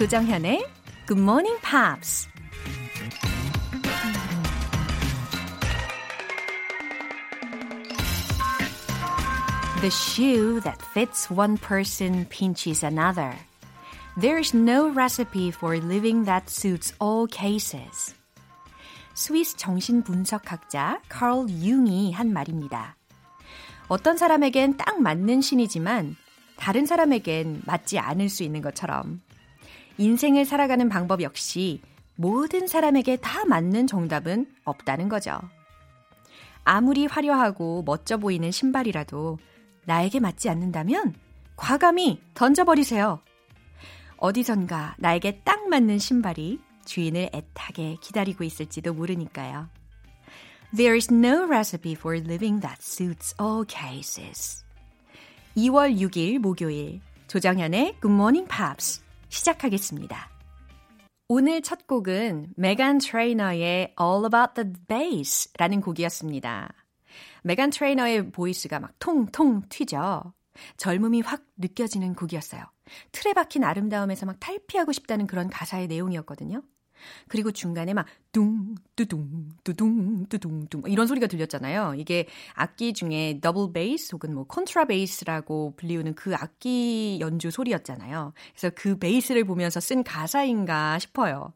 조정현의 Good Morning Pops. The shoe that fits one person pinches another. There's no recipe for living that suits all cases. 스위스 정신분석학자 카얼 융이 한 말입니다. 어떤 사람에겐 딱 맞는 신이지만 다른 사람에겐 맞지 않을 수 있는 것처럼 인생을 살아가는 방법 역시 모든 사람에게 다 맞는 정답은 없다는 거죠. 아무리 화려하고 멋져 보이는 신발이라도 나에게 맞지 않는다면 과감히 던져버리세요. 어디선가 나에게 딱 맞는 신발이 주인을 애타게 기다리고 있을지도 모르니까요. There is no recipe for living that suits all cases. 2월 6일 목요일 조정현의 Good Morning Pops 시작하겠습니다. 오늘 첫 곡은 메간 트레이너의 All About the Bass라는 곡이었습니다. 메간 트레이너의 보이스가 막 통통 튀죠. 젊음이 확 느껴지는 곡이었어요. 틀에 박힌 아름다움에서 막 탈피하고 싶다는 그런 가사의 내용이었거든요. 그리고 중간에 막 둥, 뚜둥, 뚜둥, 뚜둥, 둥 이런 소리가 들렸잖아요. 이게 악기 중에 더블 베이스 혹은 뭐 컨트라 베이스라고 불리우는 그 악기 연주 소리였잖아요. 그래서 그 베이스를 보면서 쓴 가사인가 싶어요.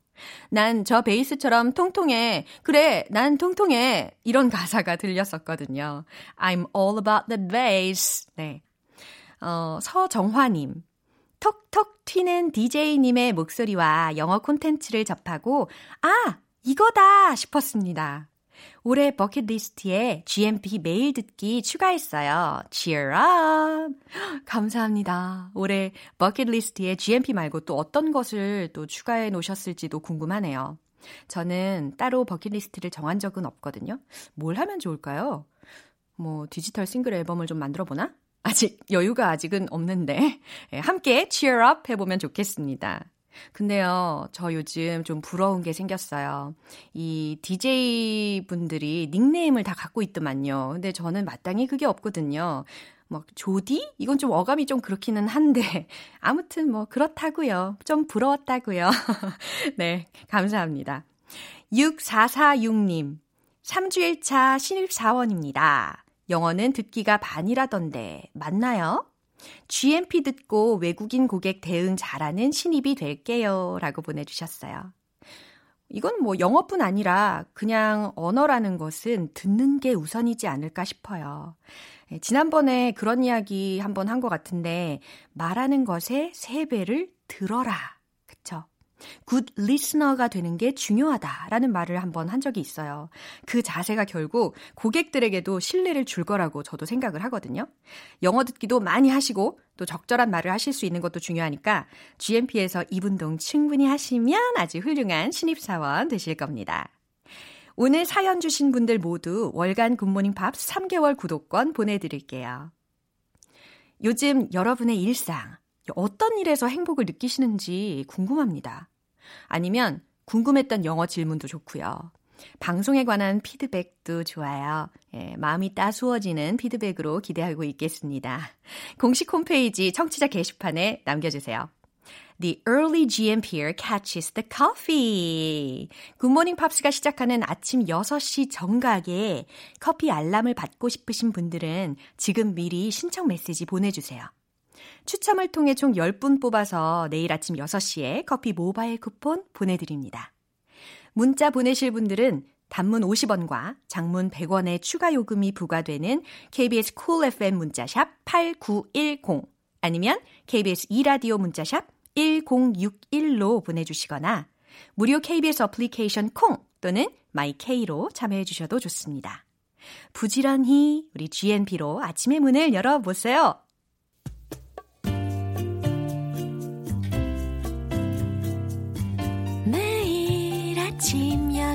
난 저 베이스처럼 통통해. 그래, 난 통통해. 이런 가사가 들렸었거든요. I'm all about the bass. 네. 어, 서정화님. 톡톡 튀는 DJ님의 목소리와 영어 콘텐츠를 접하고, 아! 이거다! 싶었습니다. 올해 버킷리스트에 GMP 매일 듣기 추가했어요. Cheer up! 감사합니다. 올해 버킷리스트에 GMP 말고 또 어떤 것을 또 추가해 놓으셨을지도 궁금하네요. 저는 따로 버킷리스트를 정한 적은 없거든요. 뭘 하면 좋을까요? 뭐 디지털 싱글 앨범을 좀 만들어 보나? 아직 여유가 아직은 없는데 함께 cheer up 해보면 좋겠습니다. 근데요, 저 요즘 좀 부러운 게 생겼어요. 이 DJ 분들이 닉네임을 다 갖고 있더만요. 근데 저는 마땅히 그게 없거든요. 막 조디? 이건 좀 어감이 좀 그렇기는 한데 아무튼 뭐 그렇다고요. 좀 부러웠다고요. 네, 감사합니다. 6446님. 3주일차 신입사원입니다. 영어는 듣기가 반이라던데 맞나요? GMP 듣고 외국인 고객 대응 잘하는 신입이 될게요. 라고 보내주셨어요. 이건 뭐 영어뿐 아니라 그냥 언어라는 것은 듣는 게 우선이지 않을까 싶어요. 예, 지난번에 그런 이야기 한번 한 것 같은데 말하는 것에 세 배를 들어라. Good listener가 되는 게 중요하다라는 말을 한번 한 적이 있어요. 그 자세가 결국 고객들에게도 신뢰를 줄 거라고 저도 생각을 하거든요. 영어 듣기도 많이 하시고 또 적절한 말을 하실 수 있는 것도 중요하니까 GMP에서 이분동 충분히 하시면 아주 훌륭한 신입사원 되실 겁니다. 오늘 사연 주신 분들 모두 월간 굿모닝 팝 3개월 구독권 보내드릴게요. 요즘 여러분의 일상, 어떤 일에서 행복을 느끼시는지 궁금합니다. 아니면 궁금했던 영어 질문도 좋고요. 방송에 관한 피드백도 좋아요. 예, 마음이 따스워지는 피드백으로 기대하고 있겠습니다. 공식 홈페이지 청취자 게시판에 남겨주세요. The early GMPer catches the coffee. 굿모닝 팝스가 시작하는 아침 6시 정각에 커피 알람을 받고 싶으신 분들은 지금 미리 신청 메시지 보내주세요. 추첨을 통해 총 10분 뽑아서 내일 아침 6시에 커피 모바일 쿠폰 보내드립니다. 문자 보내실 분들은 단문 50원과 장문 100원의 추가 요금이 부과되는 KBS cool FM 문자샵 8910 아니면 KBS 2라디오 문자샵 1061로 보내주시거나 무료 KBS 어플리케이션 콩 또는 마이케이로 참여해 주셔도 좋습니다. 부지런히 우리 GMP로 아침의 문을 열어보세요.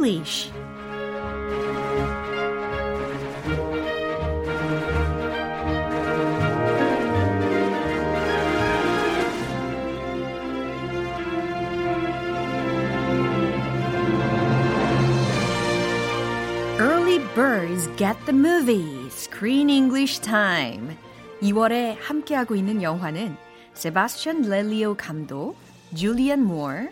English. Early birds get the movie. Screen English time. 2월에 함께하고 있는 영화는 세바스찬 렐리오 감독, 줄리안 모어,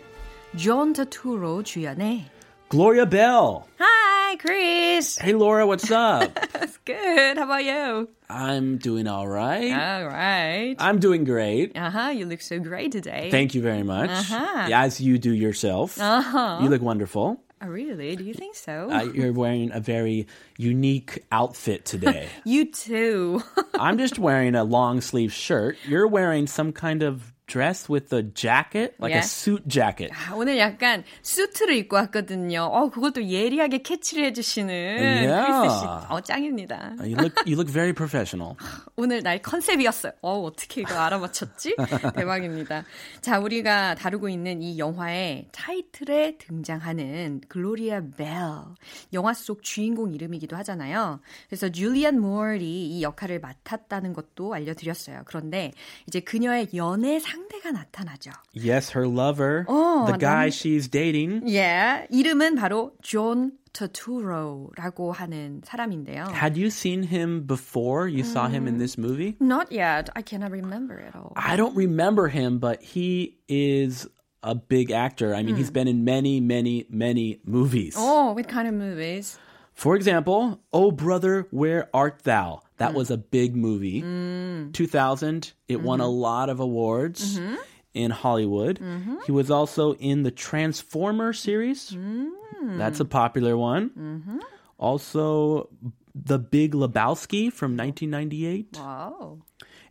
존 터투로 주연의 Gloria Bell. Hi, Chris. Hey, Laura, what's up? That's good. How about you? I'm doing all right. All right. I'm doing great. Uh-huh. You look so great today. Thank you very much. Uh-huh. As you do yourself. Uh-huh. You look wonderful. Oh, really? Do you think so? Uh, you're wearing a very unique outfit today. you too. I'm just wearing a long sleeve shirt. You're wearing some kind of dress with a jacket, like Yeah. a suit jacket. 아, 오늘 약간 수트를 입고 왔거든요. 어, 그것도 예리하게 캐치를 해주시는 Yeah. 크리스 씨. 어, 짱입니다. You look you look very professional. 오늘 날 컨셉이었어요. 어, 어떻게 이거 알아맞혔지? 대박입니다. 자, 우리가 다루고 있는 이 영화의 타이틀에 등장하는 글로리아 벨. 영화 속 주인공 이름이기도 하잖아요. 그래서 줄리안 무어가 이 역할을 맡았다는 것도 알려드렸어요. 그런데 이제 그녀의 연애 상 대가 나타나죠. Yes, her lover, 어, the guy 남- she's dating. 예, 이름은 바로 존 터투로라고 하는 사람인데요. Had you seen him before you saw him in this movie? Not yet. I cannot remember at all. I don't remember him, but he is a big actor. I mean, he's been in many, many, many movies. Oh, what kind of movies? For example, Oh Brother, Where Art Thou? That mm. was a big movie. Mm. 2000, it won a mm-hmm. lot of awards mm-hmm. in Hollywood. Mm-hmm. He was also in the Transformer series. Mm. That's a popular one. Also, The Big Lebowski from 1998. Wow.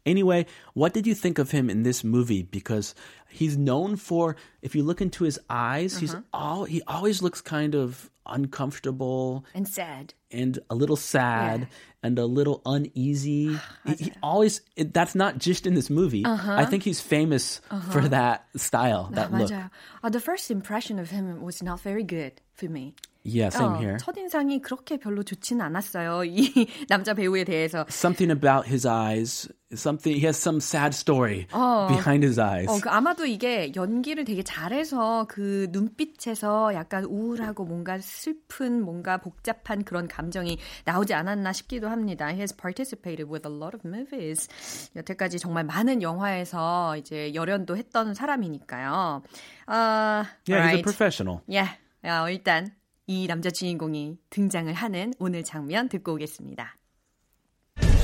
Anyway, what did you think of him in this movie? Because He's known for if you look into his eyes, uh-huh. he's all he always looks kind of uncomfortable and sad and a little sad yeah. and a little uneasy. he, he, always it, that's not just in this movie. Uh-huh. I think he's famous uh-huh. for that style, that look. Uh, the first impression of him was not very good for me. Yeah, same 어, here. 첫인상이 그렇게 별로 좋지는 않았어요. 이 남자 배우에 대해서. Something about his eyes. Something he has some sad story behind his eyes. 어, 그 아마도 이게 연기를 되게 잘해서 그 눈빛에서 약간 우울하고 뭔가 슬픈 뭔가 복잡한 그런 감정이 나오지 않았나 싶기도 합니다. He has participated with a lot of movies. 여태까지 정말 많은 영화에서 이제 열연도 했던 사람이니까요. 어, yeah, he's a professional. 예, 어, 일단 이 남자 주인공이 등장을 하는 오늘 장면 듣고 오겠습니다.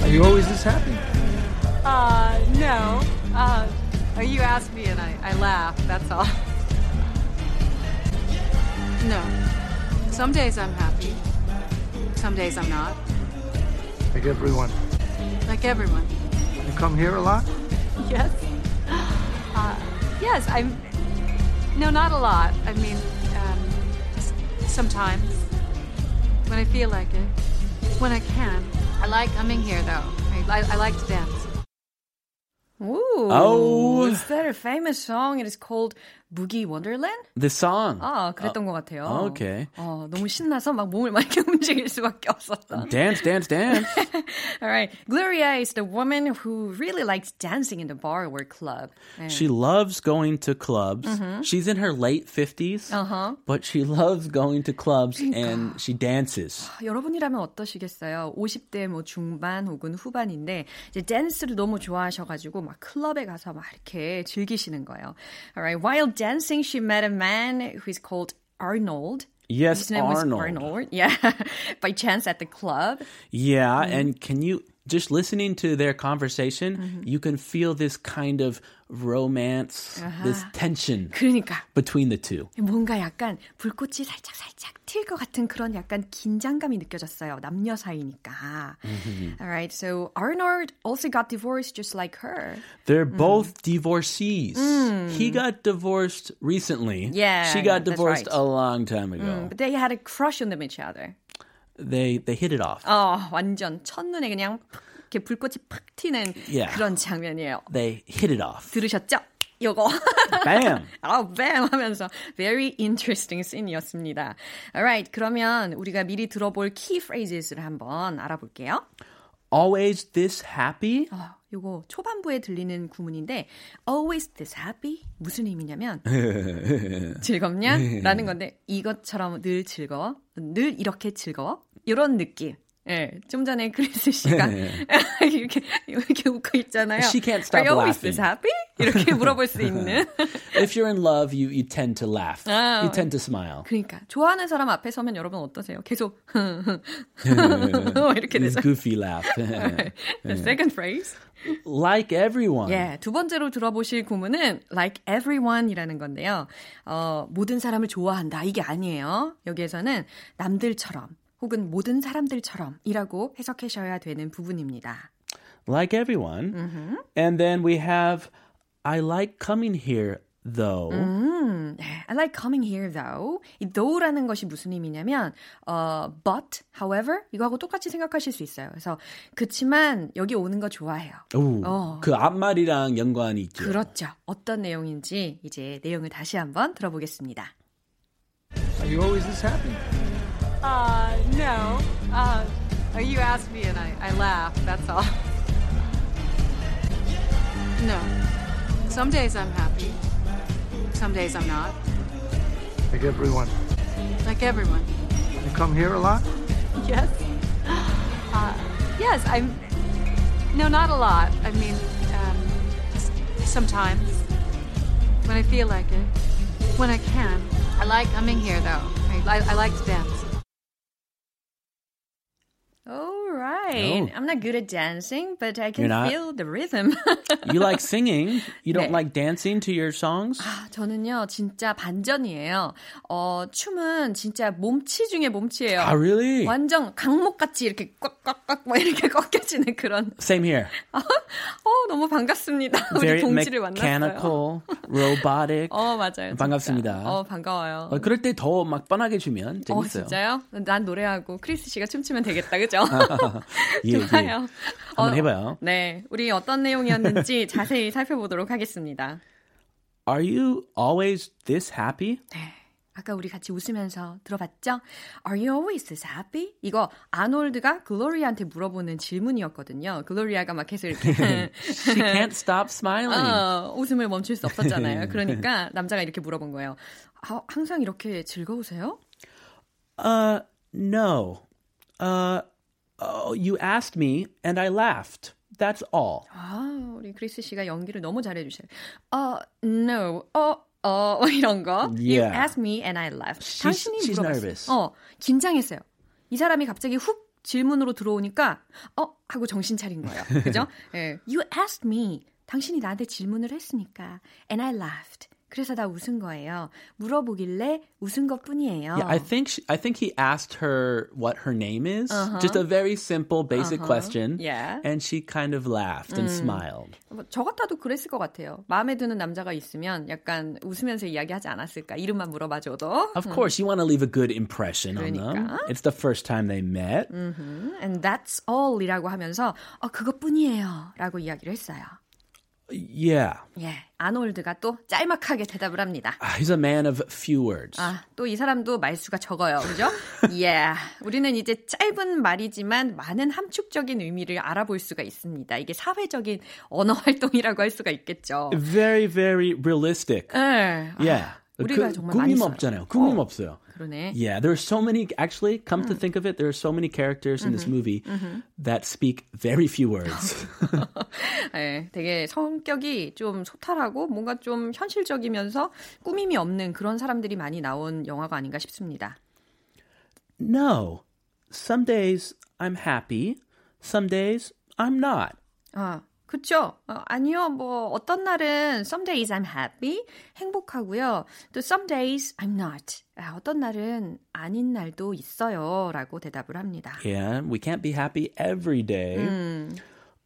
Are you always this happy? Uh, no. Uh, you asked me and I, I laughed, that's all. No. Some days I'm happy. Some days I'm not. Like everyone. Like everyone. You come here a lot? Yes. Uh, yes, I'm. No, not a lot. I mean, um, sometimes. When I feel like it. When I can. I like coming here, though. I, I, I like to dance. Ooh, Oh. is that a famous song? It is called Boogie Wonderland? The song. 아, 그랬던 것 같아요. okay. 어, 너무 신나서 막 몸을 막 이렇게 움직일 수밖에 없었던. Dance, dance, dance. All right. Gloria is the woman who really likes dancing in the bar or club. 네. She loves going to clubs. She's in her late 50s, Uh-huh. but she loves going to clubs and she dances. 여러분이라면 어떠시겠어요? 50대 뭐 중반 혹은 후반인데 이제 댄스를 너무 좋아하셔가지고 막 클럽에 가서 막 이렇게 즐기시는 거예요. Alright, while dancing, she met a man who is called Arnold. Yes, His name was Arnold. Arnold. Yeah, by chance at the club. Yeah, Mm-hmm. and can you just listening to their conversation, Mm-hmm. you can feel this kind of romance, this Uh-huh. tension 그러니까 between the two. 뭔가 약간 불꽃이 살짝 살짝 튈 것 같은 그런 약간 긴장감이 느껴졌어요. 남녀 사이니까. Mm-hmm. All right, so Arnold also got divorced just like her. They're both divorcees. He got divorced recently. Mm. Yeah, she got that's divorced right. Mm. a long time ago. But they had a crush on them each other. They they hit it off. 어, 완전 첫눈에 그냥 팍 이렇게 불꽃이 팍 튀는 Yeah. 그런 장면이에요. They hit it off. 들으셨죠? 요거. Bam. 아우, bam 하면서 very interesting scene이었습니다. Alright, 그러면 우리가 미리 들어볼 key phrases를 한번 알아볼게요. Always this happy? 어, 요거 초반부에 들리는 구문인데 always this happy 무슨 의미냐면 즐겁냐? 라는 건데 이것처럼 늘 즐거워? 늘 이렇게 즐거워? 이런 느낌. 예, 좀 전에 크리스 씨가 이렇게 이렇게 웃고 있잖아요. She can't stop Are you always laughing. this happy? 이렇게 물어볼 수 있는. If you're in love, you, you tend to laugh. 아. You tend to smile. 그러니까 좋아하는 사람 앞에 서면 여러분 어떠세요? 계속 이렇게 This 되죠. goofy laugh. The second phrase. like everyone. 예, 두 번째로 들어보실 구문은 like everyone이라는 건데요. 어, 모든 사람을 좋아한다 이게 아니에요. 여기에서는 남들처럼 혹은 모든 사람들처럼이라고 해석하셔야 되는 부분입니다. Like everyone. And then we have I like coming here though. 음, 네. I like coming here though. 이 though라는 것이 무슨 의미냐면 어, but, however 이거하고 똑같이 생각하실 수 있어요. 그래서 그치만 여기 오는 거 좋아해요. 오, 어. 그 앞말이랑 연관이 있죠. 그렇죠. 어떤 내용인지 이제 내용을 다시 한번 들어보겠습니다. Are you always this happy? Uh, no. Uh, you asked me and I, I laughed, that's all. No. Some days I'm happy. Some days I'm not. Like everyone. Like everyone. You come here a lot? Yes. Uh, yes, I'm. No, not a lot. I mean, um, sometimes. When I feel like it. When I can. I like coming here, though. I, I, I like to dance. Right. Oh. I'm not good at dancing, but I can feel the rhythm. You like singing. You don't 네. like dancing to your songs? 아, 저는요, 진짜 반전이에요. 어, 춤은 진짜 몸치 중에 몸치예요. Ah, really? 완전 강목같이 이렇게 꽉꽉꽉 막 이렇게 꺾여지는 그런. Same here. 어, 너무 반갑습니다. 우리 동지를 만났어요. mechanical, robotic. 어, 맞아요. 진짜. 반갑습니다. 어, 반가워요. 어, 그럴 때 더 막 뻔하게 주면 어, 재밌어요. 진짜요? 난 노래하고 크리스 씨가 춤추면 되겠다, 그죠? 예, 예. 좋아요. 한번 어, 해봐요. 네, 우리 어떤 내용이었는지 자세히 살펴보도록 하겠습니다. Are you always this happy? 네. 아까 우리 같이 웃으면서 들어봤죠? Are you always this happy? 이거 아놀드가 글로리아한테 물어보는 질문이었거든요. 글로리아가 막 계속 이렇게 She can't stop smiling. 어, 웃음을 멈출 수 없었잖아요. 그러니까 남자가 이렇게 물어본 거예요. 아, 항상 이렇게 즐거우세요? Uh, no. Uh, oh, you asked me and I laughed. That's all. 아, 우리 크리스 씨가 연기를 너무 잘해 주셔요. 어, no, 어, 어, 이런 거. You Yeah. asked me and I laughed. She's- 당신이 she's 물어봤어요. nervous. 어, 긴장했어요. 이 사람이 갑자기 훅 질문으로 들어오니까 어 하고 정신 차린 거예요. 그죠? 예. You asked me. 당신이 나한테 질문을 했으니까. And I laughed. 그래서 나 웃은 거예요. 물어보길래 웃은 것 뿐이에요. Yeah, I think she, I think he asked her what her name is. Just a very simple, basic question. Yeah. And she kind of laughed and smiled. 뭐저 같아도 그랬을 것 같아요. 마음에 드는 남자가 있으면 약간 웃으면서 이야기하지 않았을까? 이름만 물어봐줘도. Of course, you want to leave a good impression on them. 그러니까. It's the first time they met. And that's all이라고 하면서 어 그것뿐이에요. 라고 이야기를 했어요. Yeah. 예, 아놀드가 또 짤막하게 대답을 합니다. Ah, He's a man of few words. 아, 또 이 사람도 말수가 적어요. 그죠? yeah. 우리는 이제 짧은 말이지만 많은 함축적인 의미를 알아볼 수가 있습니다. 이게 사회적인 언어 활동이라고 할 수가 있겠죠. Very, very realistic. 예. Yeah. 우리가 그, 정말 많이 써요. 없잖아요. 구님 어. 없어요. 그러네. Yeah, there are so many. Actually, come to think of it, there are so many characters in this movie that speak very few words. 예, 되게 성격이 좀 소탈하고 뭔가 좀 현실적이면서 꾸밈이 없는 그런 사람들이 많이 나온 영화가 아닌가 싶습니다. no, some days I'm happy, some days I'm not. 아, 그쵸? 어, 아니요, 뭐, 어떤 날은 some days I'm happy, 행복하고요. 또 some days I'm not. 아, 어떤 날은 아닌 날도 있어요. 라고 대답을 합니다. Yeah, we can't be happy every day.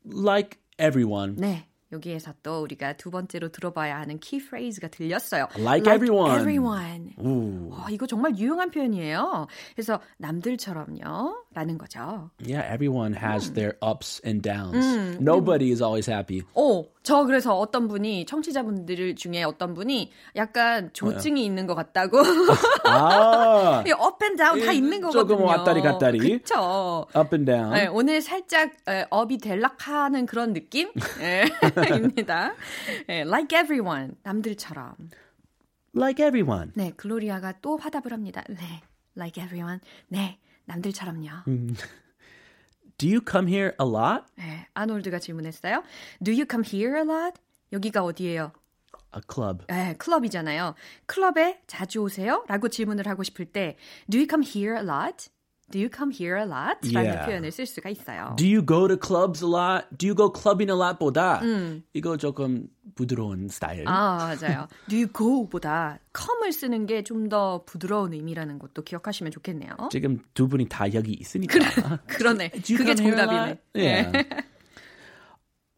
Like everyone. 네. 여기에서 또 우리가 두 번째로 들어봐야 하는 키 프레이즈가 들렸어요. Like everyone. everyone. Ooh. 어, 이거 정말 유용한 표현이에요. 그래서 남들처럼요. 라는 거죠. Yeah, everyone has their ups and downs. Nobody is always happy. 오, 저 그래서 어떤 분이 청취자분들 중에 어떤 분이 약간 조증이 있는 것 같다고. 아, 이 up and down 다 예, 있는 거거든요. 조금 왔다리 갔다리. 그쵸. up and down. 네, 오늘 살짝 에, 업이 될락하는 그런 느낌? 예, 입니다. 예, like everyone. 남들처럼. Like everyone. 네, 글로리아가 또 화답을 합니다. 네, like everyone. 네, 남들처럼요. Do you come here a lot? 네, 아놀드가 질문했어요. Do you come here a lot? 여기가 어디예요? A club. 네, 클럽이잖아요. 클럽에 자주 오세요? 라고 질문을 하고 싶을 때 Do you come here a lot? Do you come here a lot? 라는 Yeah. 표현을 쓸 수가 있어요. Do you go to clubs a lot? Do you go clubbing a lot? 보다 이거 조금 부드러운 스타일. 아, 맞아요. Do you go보다 come을 쓰는 게 좀 더 부드러운 의미라는 것도 기억하시면 좋겠네요. 지금 두 분이 다 여기 있으니까. 그러네. Do you 그게 정답이네. Yeah.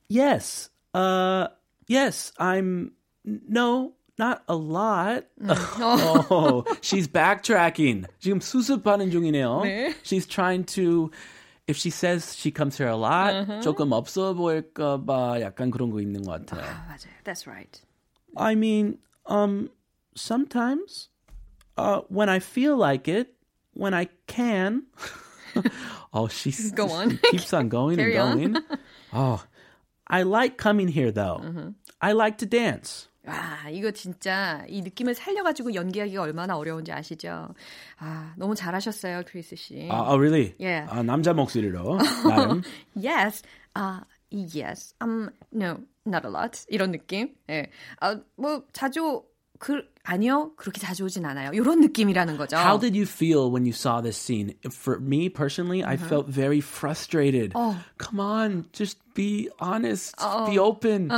yes. Uh, yes. I'm. No, not a lot. oh, she's backtracking. 지금 수습하는 중이네요. 네. She's trying to. If she says she comes here a lot, 조금 없어 보일까봐 약간 그런 거 있는 것 같아요. 아, 맞아요. That's right. I mean, um, sometimes, uh, when I feel like it, when I can. oh, she's Go on. she keeps on going Carry and on. going. Oh, I like coming here though. I like to dance. 와, 이거 진짜 이 느낌을 살려가지고 연기하기가 얼마나 어려운지 아시죠? 아, 너무 잘하셨어요, 크리스 씨. Uh, oh, really? Yeah. 아, 남자 목소리로. Yes. 아, yes. Um, no, not a lot. 이런 느낌. 예. 아, 뭐 자주 그 아니요. 그렇게 자주 오진 않아요. 이런 느낌이라는 거죠. How did you feel when you saw this scene? For me personally, I felt very frustrated. Oh. Come on, just be honest, be open.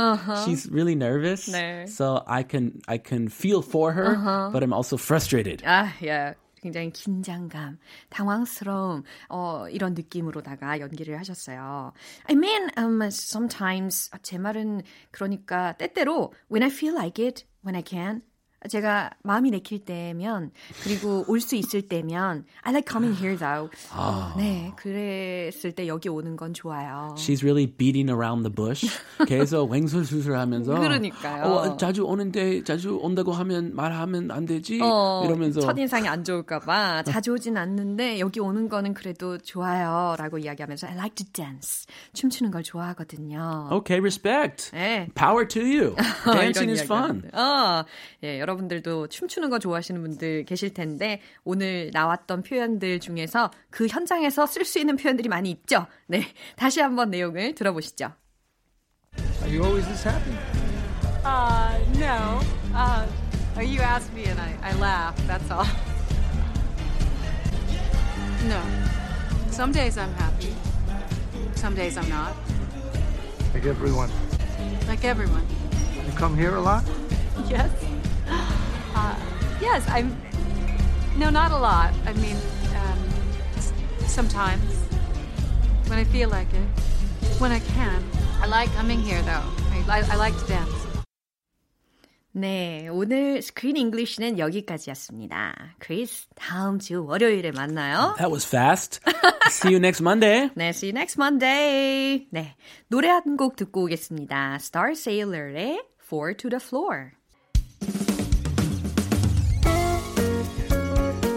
She's really nervous, 네. so I can I can feel for her, but I'm also frustrated. 아, 예. 굉장히 긴장감, 당황스러움, 어, 이런 느낌으로다가 연기를 하셨어요. I mean, um, sometimes, 제 말은 그러니까 때때로, when I feel like it, when I can, 제가 마음이 내킬 때면, 그리고 올 수 있을 때면, I like coming here though. 어, 네, 그랬을 때 여기 오는 건 좋아요. She's really beating around the bush. 계속 횡설수설하면서. 그러니까요. 어, 자주 오는데 자주 온다고 하면 말하면 안 되지. 어, 이러면서 첫 인상이 안 좋을까봐 자주 오진 않는데 여기 오는 거는 그래도 좋아요 라고 이야기하면서 I like to dance 춤추는 걸 좋아하거든요. Okay, respect. 네. Power to you. Dancing is fun. 어, 예, 여러분들도 춤추는 거 좋아하시는 분들 계실 텐데 오늘 나왔던 표현들 중에서 그 현장에서 쓸 수 있는 표현들이 많이 있죠. 네, 다시 한번 내용을 들어보시죠. Are you always this happy? Uh, no. Uh, oh, you asked me and I, I laughed, that's all. No. Some days I'm happy. Some days I'm not. Like everyone. Like everyone. You come here a lot? Yes. Uh, yes, I'm. No, not a lot. I mean, um, s- sometimes. When I feel like it. When I can. I like coming here, though. I, I, I like to dance. 네, 오늘 스크린 잉글리시는 여기까지였습니다. 크리스, 다음 주 월요일에 만나요. That was fast. See you next Monday. 네, see you next Monday. 네, 노래 한 곡 듣고 오겠습니다. Star Sailor의 Four to the Floor.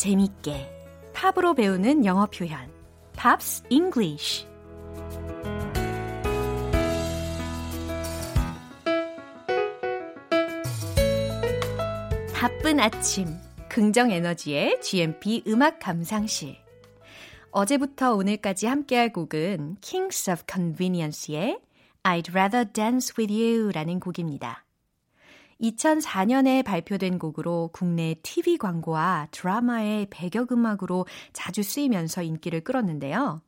재밌게 팝으로 배우는 영어 표현. Pops English 바쁜 아침 긍정 에너지의 GMP 음악 감상실. 어제부터 오늘까지 함께할 곡은 Kings of Convenience의 I'd rather dance with you 라는 곡입니다. 2004년에 발표된 곡으로 국내 TV 광고와 드라마의 배경음악으로 자주 쓰이면서 인기를 끌었는데요.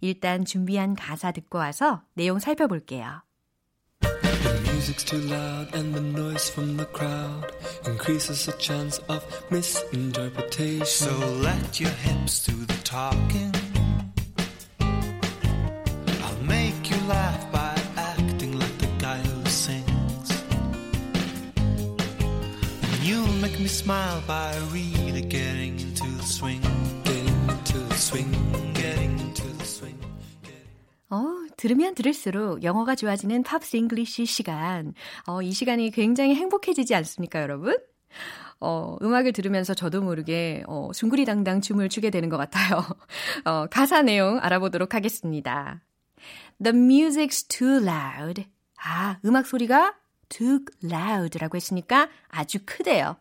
일단 준비한 가사 듣고 와서 내용 살펴볼게요. The music's too loud and the noise from the crowd increases the chance of misinterpretation. So let your hips do the talking. I'll make you laugh make me smile by really getting into the swing. Getting into the swing. Getting into the swing. 어, 들으면 들을수록 영어가 좋아지는 Pops English 시간. 어, 이 시간이 굉장히 행복해지지 않습니까, 여러분? 어, 음악을 들으면서 저도 모르게 어, 숭구리당당 춤을 추게 되는 것 같아요. 어, 가사 내용 알아보도록 하겠습니다. The music's too loud. 아, 음악 소리가 too loud라고 했으니까 아주 크대요.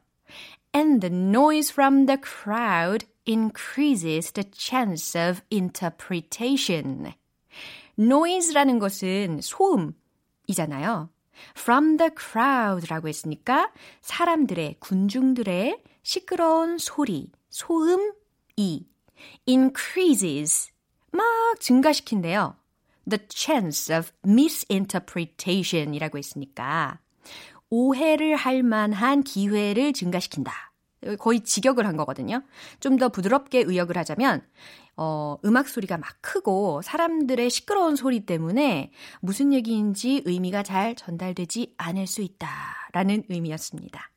And the noise from the crowd increases the chance of interpretation. noise라는 것은 소음이잖아요. from the crowd라고 했으니까 사람들의, 군중들의 시끄러운 소리, 소음이 increases 막 증가시킨대요. the chance of misinterpretation이라고 했으니까 오해를 할 만한 기회를 증가시킨다. 거의 직역을 한 거거든요. 좀 더 부드럽게 의역을 하자면 어, 음악 소리가 막 크고 사람들의 시끄러운 소리 때문에 무슨 얘기인지 의미가 잘 전달되지 않을 수 있다 라는 의미였습니다.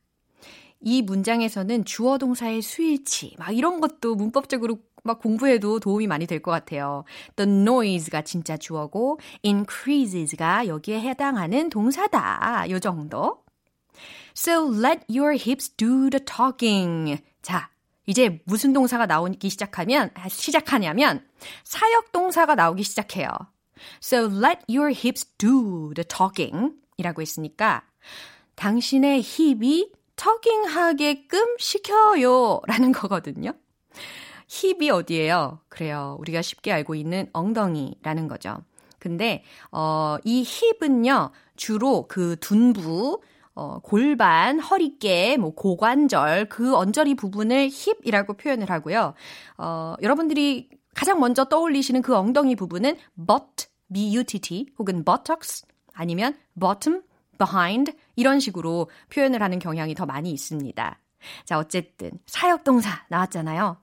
이 문장에서는 주어 동사의 수일치 막 이런 것도 문법적으로 막 공부해도 도움이 많이 될 것 같아요. The noise가 진짜 주어고 increases가 여기에 해당하는 동사다. 요 정도. So let your hips do the talking. 자, 이제 무슨 동사가 나오기 시작하면 시작하냐면 사역 동사가 나오기 시작해요. So let your hips do the talking 이라고 했으니까 당신의 힙이 talking 하게끔 시켜요 라는 거거든요. 힙이 어디예요? 그래요. 우리가 쉽게 알고 있는 엉덩이라는 거죠. 근데 어, 이 힙은요 주로 그 둔부 어, 골반, 허리깨, 뭐 고관절 그 언저리 부분을 힙이라고 표현을 하고요. 어, 여러분들이 가장 먼저 떠올리시는 그 엉덩이 부분은 butt, b-u-t-t 혹은 buttocks 아니면 bottom, behind 이런 식으로 표현을 하는 경향이 더 많이 있습니다. 자, 어쨌든 사역동사 나왔잖아요.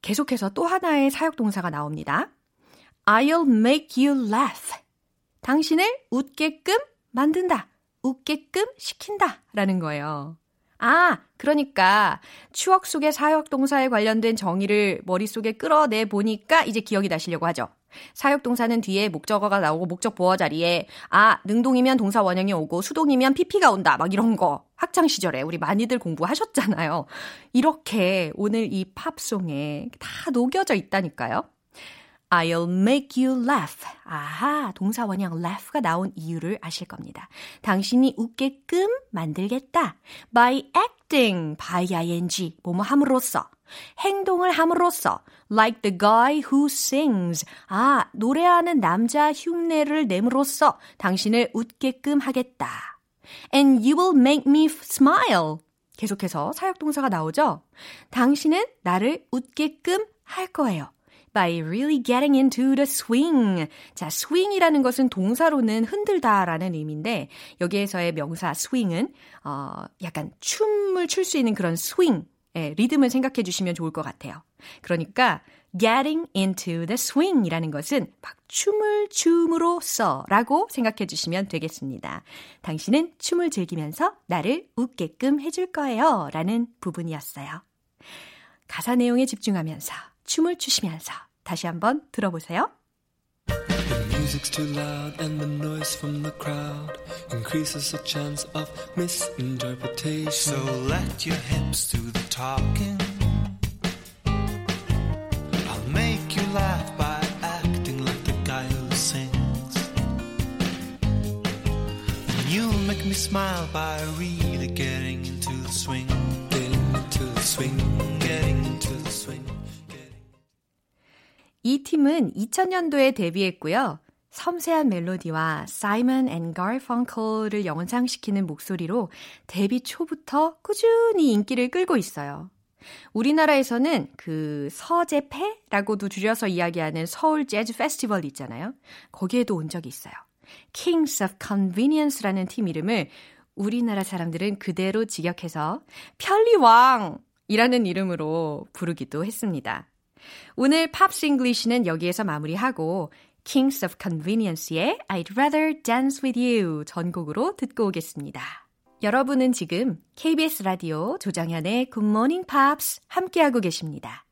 계속해서 또 하나의 사역동사가 나옵니다. I'll make you laugh. 당신을 웃게끔 만든다. 웃게끔 시킨다. 라는 거예요. 아, 그러니까 추억 속의 사역동사에 관련된 정의를 머릿속에 끌어내 보니까 이제 기억이 나시려고 하죠. 사역동사는 뒤에 목적어가 나오고 목적 보어 자리에 아, 능동이면 동사 원형이 오고 수동이면 PP가 온다. 막 이런 거 학창 시절에 우리 많이들 공부하셨잖아요. 이렇게 오늘 이 팝송에 다 녹여져 있다니까요. I'll make you laugh. 아하, 동사 원형 laugh가 나온 이유를 아실 겁니다. 당신이 웃게끔 만들겠다. by acting, by ing, 뭐뭐 함으로써. 행동을 함으로써 like the guy who sings. 아, 노래하는 남자 흉내를 내므로써 당신을 웃게끔 하겠다. And you will make me smile. 계속해서 사역동사가 나오죠? 당신은 나를 웃게끔 할 거예요. By really getting into the swing. 자, swing이라는 것은 동사로는 흔들다라는 의미인데 여기에서의 명사 swing은 어, 약간 춤을 출 수 있는 그런 swing, 예, 리듬을 생각해 주시면 좋을 것 같아요. 그러니까 getting into the swing이라는 것은 막 춤을 춤으로써라고 생각해 주시면 되겠습니다. 당신은 춤을 즐기면서 나를 웃게끔 해줄 거예요. 라는 부분이었어요. 가사 내용에 집중하면서 춤을 추시면서 다시 한번 들어보세요. The music's too loud and the noise from the crowd increases the chance of misinterpretation. So let your hips do the talking. I'll make you laugh by acting like the guy who sings. And you'll make me smile by really getting 이 팀은 2000년도에 데뷔했고요. 섬세한 멜로디와 사이먼 앤 가펑클을 연상시키는 목소리로 데뷔 초부터 꾸준히 인기를 끌고 있어요. 우리나라에서는 그 서재페라고도 줄여서 이야기하는 서울 재즈 페스티벌 있잖아요. 거기에도 온 적이 있어요. Kings of Convenience라는 팀 이름을 우리나라 사람들은 그대로 직역해서 편리왕이라는 이름으로 부르기도 했습니다. 오늘 Pops English는 여기에서 마무리하고 Kings of Convenience의 I'd Rather Dance With You 전곡으로 듣고 오겠습니다. 여러분은 지금 KBS 라디오 조정현의 Good Morning Pops 함께하고 계십니다.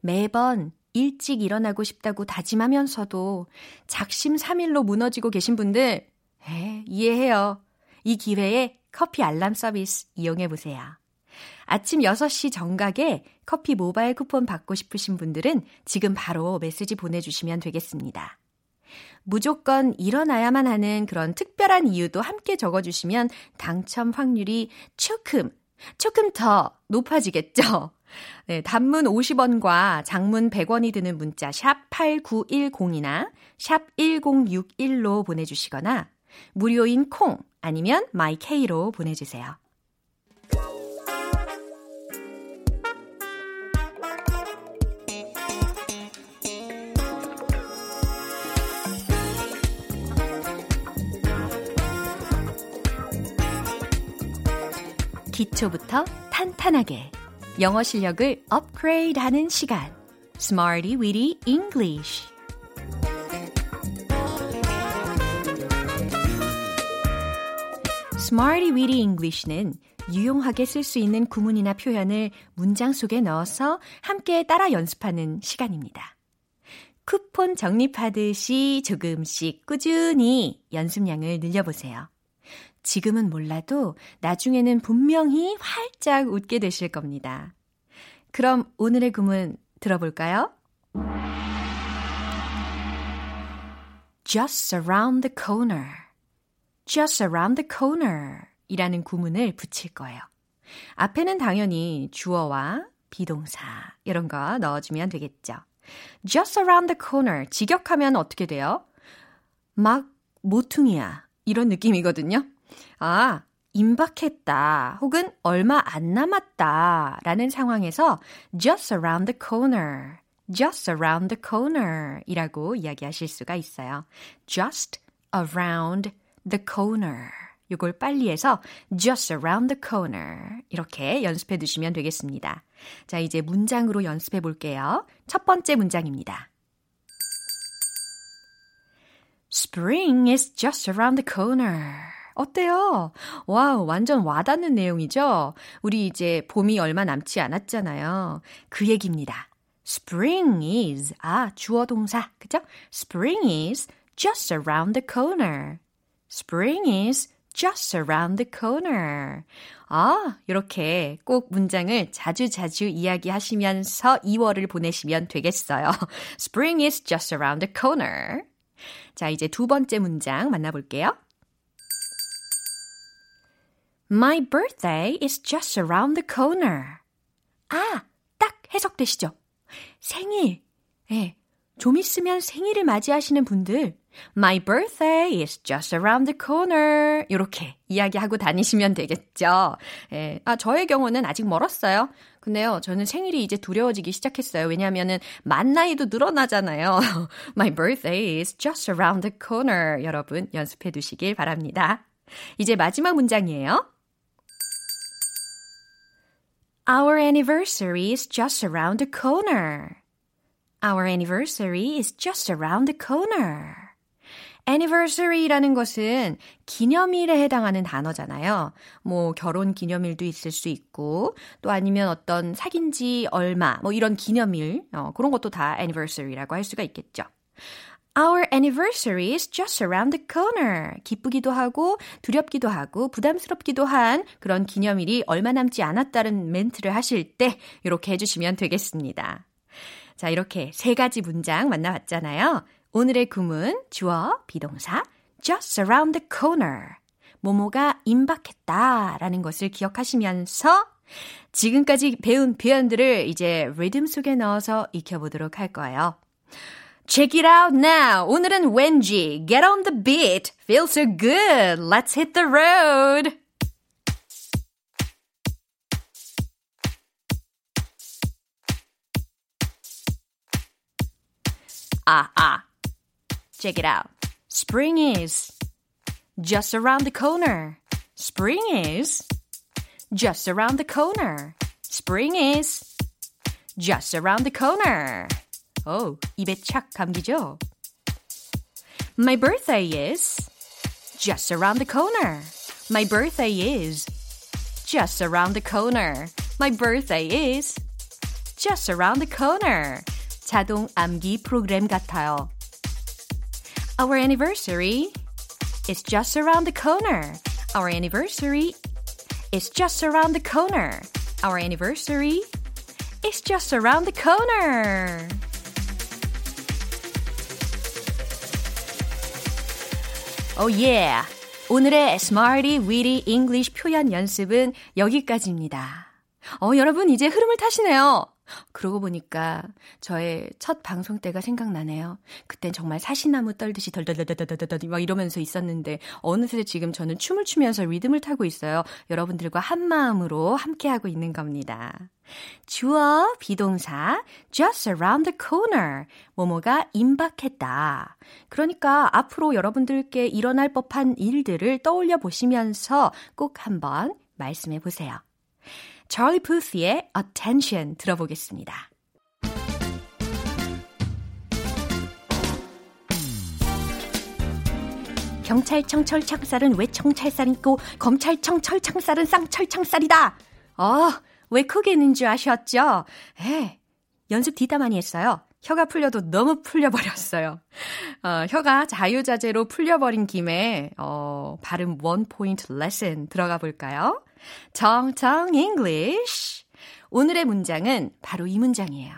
매번 일찍 일어나고 싶다고 다짐하면서도 작심삼일로 무너지고 계신 분들, 에, 이해해요. 이 기회에 커피 알람 서비스 이용해 보세요. 아침 6시 정각에 커피 모바일 쿠폰 받고 싶으신 분들은 지금 바로 메시지 보내주시면 되겠습니다. 무조건 일어나야만 하는 그런 특별한 이유도 함께 적어주시면 당첨 확률이 조금, 조금 더 높아지겠죠? 네, 단문 50원과 장문 100원이 드는 문자 샵 8910이나 샵 1061로 보내주시거나 무료인 콩 아니면 마이케이로 보내주세요. 기초부터 탄탄하게 영어 실력을 업그레이드 하는 시간 Smarty Weedy English Smarty Weedy English는 유용하게 쓸 수 있는 구문이나 표현을 문장 속에 넣어서 함께 따라 연습하는 시간입니다. 쿠폰 적립하듯이 조금씩 꾸준히 연습량을 늘려보세요. 지금은 몰라도 나중에는 분명히 활짝 웃게 되실 겁니다. 그럼 오늘의 구문 들어볼까요? Just around the corner. Just around the corner. 이라는 구문을 붙일 거예요. 앞에는 당연히 주어와 비동사 이런 거 넣어주면 되겠죠. Just around the corner. 직역하면 어떻게 돼요? 막 모퉁이야. 이런 느낌이거든요. 아, 임박했다 혹은 얼마 안 남았다 라는 상황에서 just around the corner, just around the corner 이라고 이야기하실 수가 있어요. just around the corner. 요걸 빨리 해서 just around the corner 이렇게 연습해 두시면 되겠습니다. 자, 이제 문장으로 연습해 볼게요. 첫 번째 문장입니다. Spring is just around the corner. 어때요? 와우, 완전 와닿는 내용이죠? 우리 이제 봄이 얼마 남지 않았잖아요. 그 얘기입니다. Spring is, 아, 주어 동사, 그죠? Spring is just around the corner. Spring is just around the corner. 아, 이렇게 꼭 문장을 자주자주 이야기하시면서 2월을 보내시면 되겠어요. Spring is just around the corner. 자, 이제 두 번째 문장 만나볼게요. My birthday is just around the corner. 아, 딱 해석되시죠? 생일. 예. 네, 좀 있으면 생일을 맞이하시는 분들, My birthday is just around the corner. 이렇게 이야기하고 다니시면 되겠죠. 예. 아, 저의 경우는 아직 멀었어요. 근데요, 저는 생일이 이제 두려워지기 시작했어요. 왜냐하면은 만 나이도 늘어나잖아요. My birthday is just around the corner. 여러분 연습해 두시길 바랍니다. 이제 마지막 문장이에요. Our anniversary is just around the corner. Our anniversary is just around the corner. anniversary라는 것은 기념일에 해당하는 단어잖아요. 뭐 결혼 기념일도 있을 수 있고 또 아니면 어떤 사귄 지 얼마 뭐 이런 기념일 어, 그런 것도 다 anniversary라고 할 수가 있겠죠. Our anniversary is just around the corner. 기쁘기도 하고 두렵기도 하고 부담스럽기도 한 그런 기념일이 얼마 남지 않았다는 멘트를 하실 때 이렇게 해주시면 되겠습니다. 자, 이렇게 세 가지 문장 만나봤잖아요. 오늘의 구문, 주어, 비동사, just around the corner. 모모가 임박했다 라는 것을 기억하시면서 지금까지 배운 표현들을 이제 리듬 속에 넣어서 익혀보도록 할 거예요. Check it out now. 오늘은 왠지 Get on the beat. Feel so good. Let's hit the road. Ah, ah. Check it out. Spring is just around the corner. Spring is just around the corner. Spring is just around the corner. Oh, 입에 착 감기죠? My birthday is just around the corner. My birthday is just around the corner. My birthday is just around the corner. 자동 암기 프로그램 같아요. Our anniversary is just around the corner. Our anniversary is just around the corner. Our anniversary is just around the corner. Oh yeah. 오늘의 Smarty Weedy English 표현 연습은 여기까지입니다. 어, 여러분 이제 흐름을 타시네요. 그러고 보니까 저의 첫 방송 때가 생각나네요. 그땐 정말 사시나무 떨듯이 덜덜덜덜덜덜 막 이러면서 있었는데 어느새 지금 저는 춤을 추면서 리듬을 타고 있어요. 여러분들과 한 마음으로 함께하고 있는 겁니다. 주어, 비동사, just around the corner. 뭐뭐가 임박했다. 그러니까 앞으로 여러분들께 일어날 법한 일들을 떠올려 보시면서 꼭 한번 말씀해 보세요. 찰리 푸스의 Attention 들어보겠습니다. 경찰청 철창살은 왜 청찰살이고 검찰청 철창살은 쌍철창살이다. 어, 왜 크게 있는 줄 아셨죠? 에, 연습 뒤다 많이 했어요. 혀가 풀려도 너무 풀려버렸어요. 어, 혀가 자유자재로 풀려버린 김에 어, 발음 원 포인트 레슨 들어가 볼까요? 정정 English. 오늘의 문장은 바로 이 문장이에요.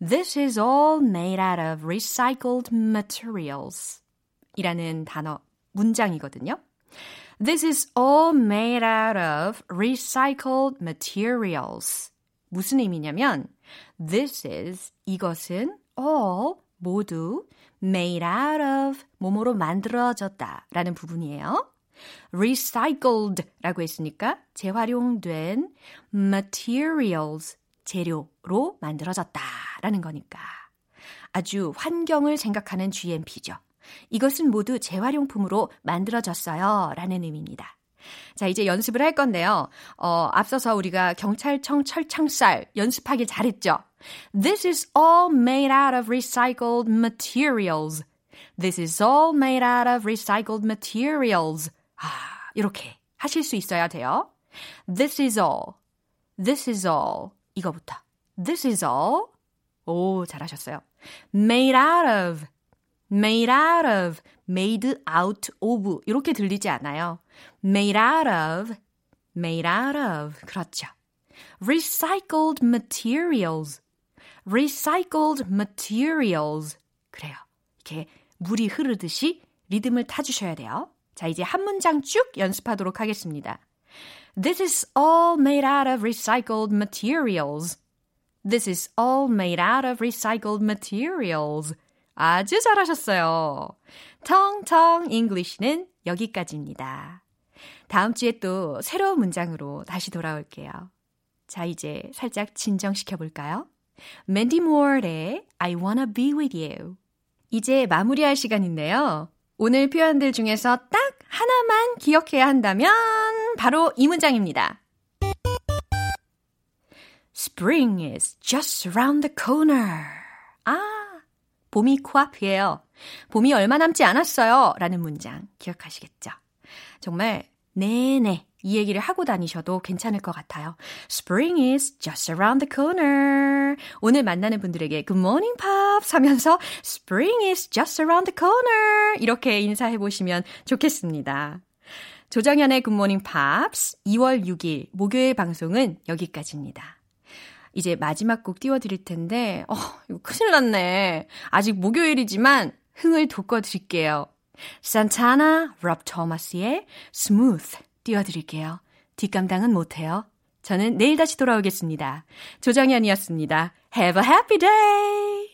This is all made out of recycled materials. 이라는 단어, 문장이거든요. This is all made out of recycled materials. 무슨 의미냐면, this is, 이것은 all, 모두 made out of, 뭐뭐로 만들어졌다 라는 부분이에요. recycled라고 했으니까 재활용된 materials, 재료로 만들어졌다라는 거니까. 아주 환경을 생각하는 GMP죠. 이것은 모두 재활용품으로 만들어졌어요. 라는 의미입니다. 자, 이제 연습을 할 건데요. 어, 앞서서 우리가 경찰청 철창살 연습하길 잘했죠. This is all made out of recycled materials. This is all made out of recycled materials. 아, 이렇게 하실 수 있어야 돼요. This is all. This is all. 이거부터. This is all. 오, 잘하셨어요. Made out of. made out of, made out of 이렇게 들리지 않아요. Made out of, made out of 그렇죠. recycled materials, recycled materials 그래요. 이렇게 물이 흐르듯이 리듬을 타주셔야 돼요. 자, 이제 한 문장 쭉 연습하도록 하겠습니다. This is all made out of recycled materials. This is all made out of recycled materials. 아주 잘하셨어요. 텅텅 English는 여기까지입니다. 다음 주에 또 새로운 문장으로 다시 돌아올게요. 자, 이제 살짝 진정시켜 볼까요? 모어의 I wanna be with you. 이제 마무리할 시간인데요. 오늘 표현들 중에서 딱 하나만 기억해야 한다면 바로 이 문장입니다. Spring is just around the corner. 아, 봄이 코앞이에요. 봄이 얼마 남지 않았어요. 라는 문장 기억하시겠죠? 정말 네네 이 얘기를 하고 다니셔도 괜찮을 것 같아요. Spring is just around the corner. 오늘 만나는 분들에게 Good morning, Pops 하면서 Spring is just around the corner 이렇게 인사해 보시면 좋겠습니다. 조정현의 Good morning, Pops 2월 6일 목요일 방송은 여기까지입니다. 이제 마지막 곡 띄워드릴 텐데, 어, 이거 큰일 났네. 아직 목요일이지만 흥을 돋궈드릴게요. 산타나 럽 토마스의 Smooth 띄워드릴게요. 뒷감당은 못해요. 저는 내일 다시 돌아오겠습니다. 조정현이었습니다. Have a happy day!